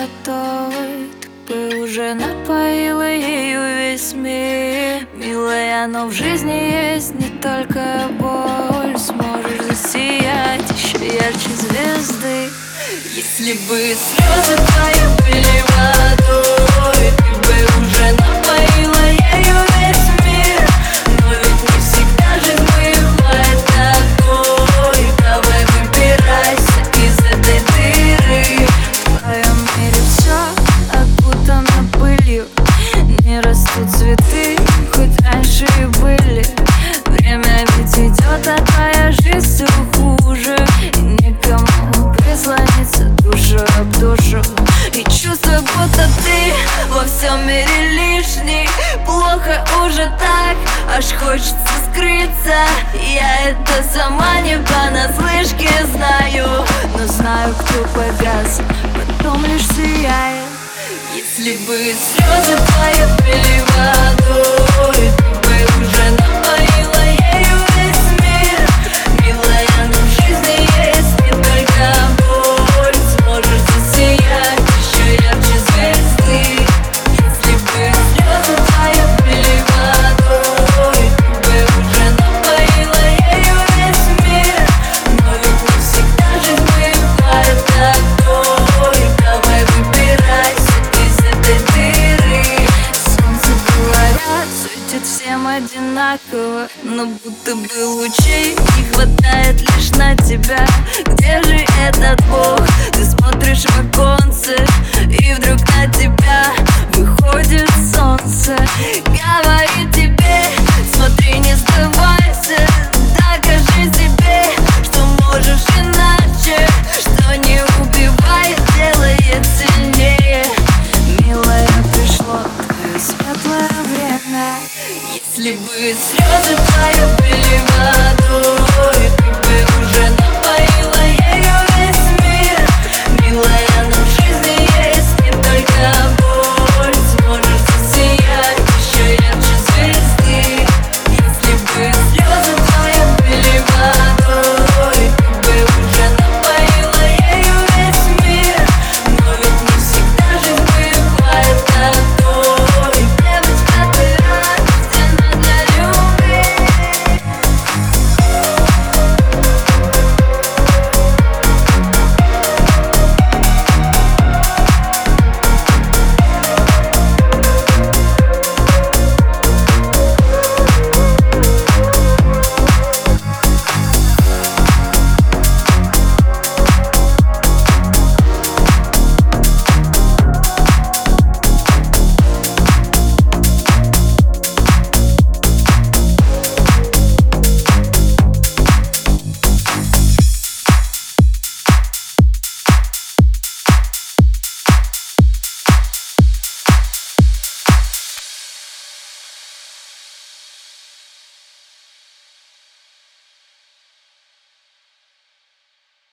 Ты бы уже напоила ею весь мир Милая, но в жизни есть не только боль. Сможешь засиять еще ярче звезды Если бы слезы твои были водой Растут цветы, хоть раньше и были. Время ведь идет, а твоя жизнь все хуже. И некому прислониться душу об душу. И чувствую, будто ты во всем мире лишний. Плохо уже так, аж хочется скрыться. Я это сама не понаслышке знаю. Но знаю, кто погас, Если бы слезы твои были светит всем одинаково Но будто бы лучей не хватает лишь на тебя Где же этот бог? Ты смотришь в оконце И вдруг на тебя выходит солнце Говорит тебе Если бы слезы твои были водой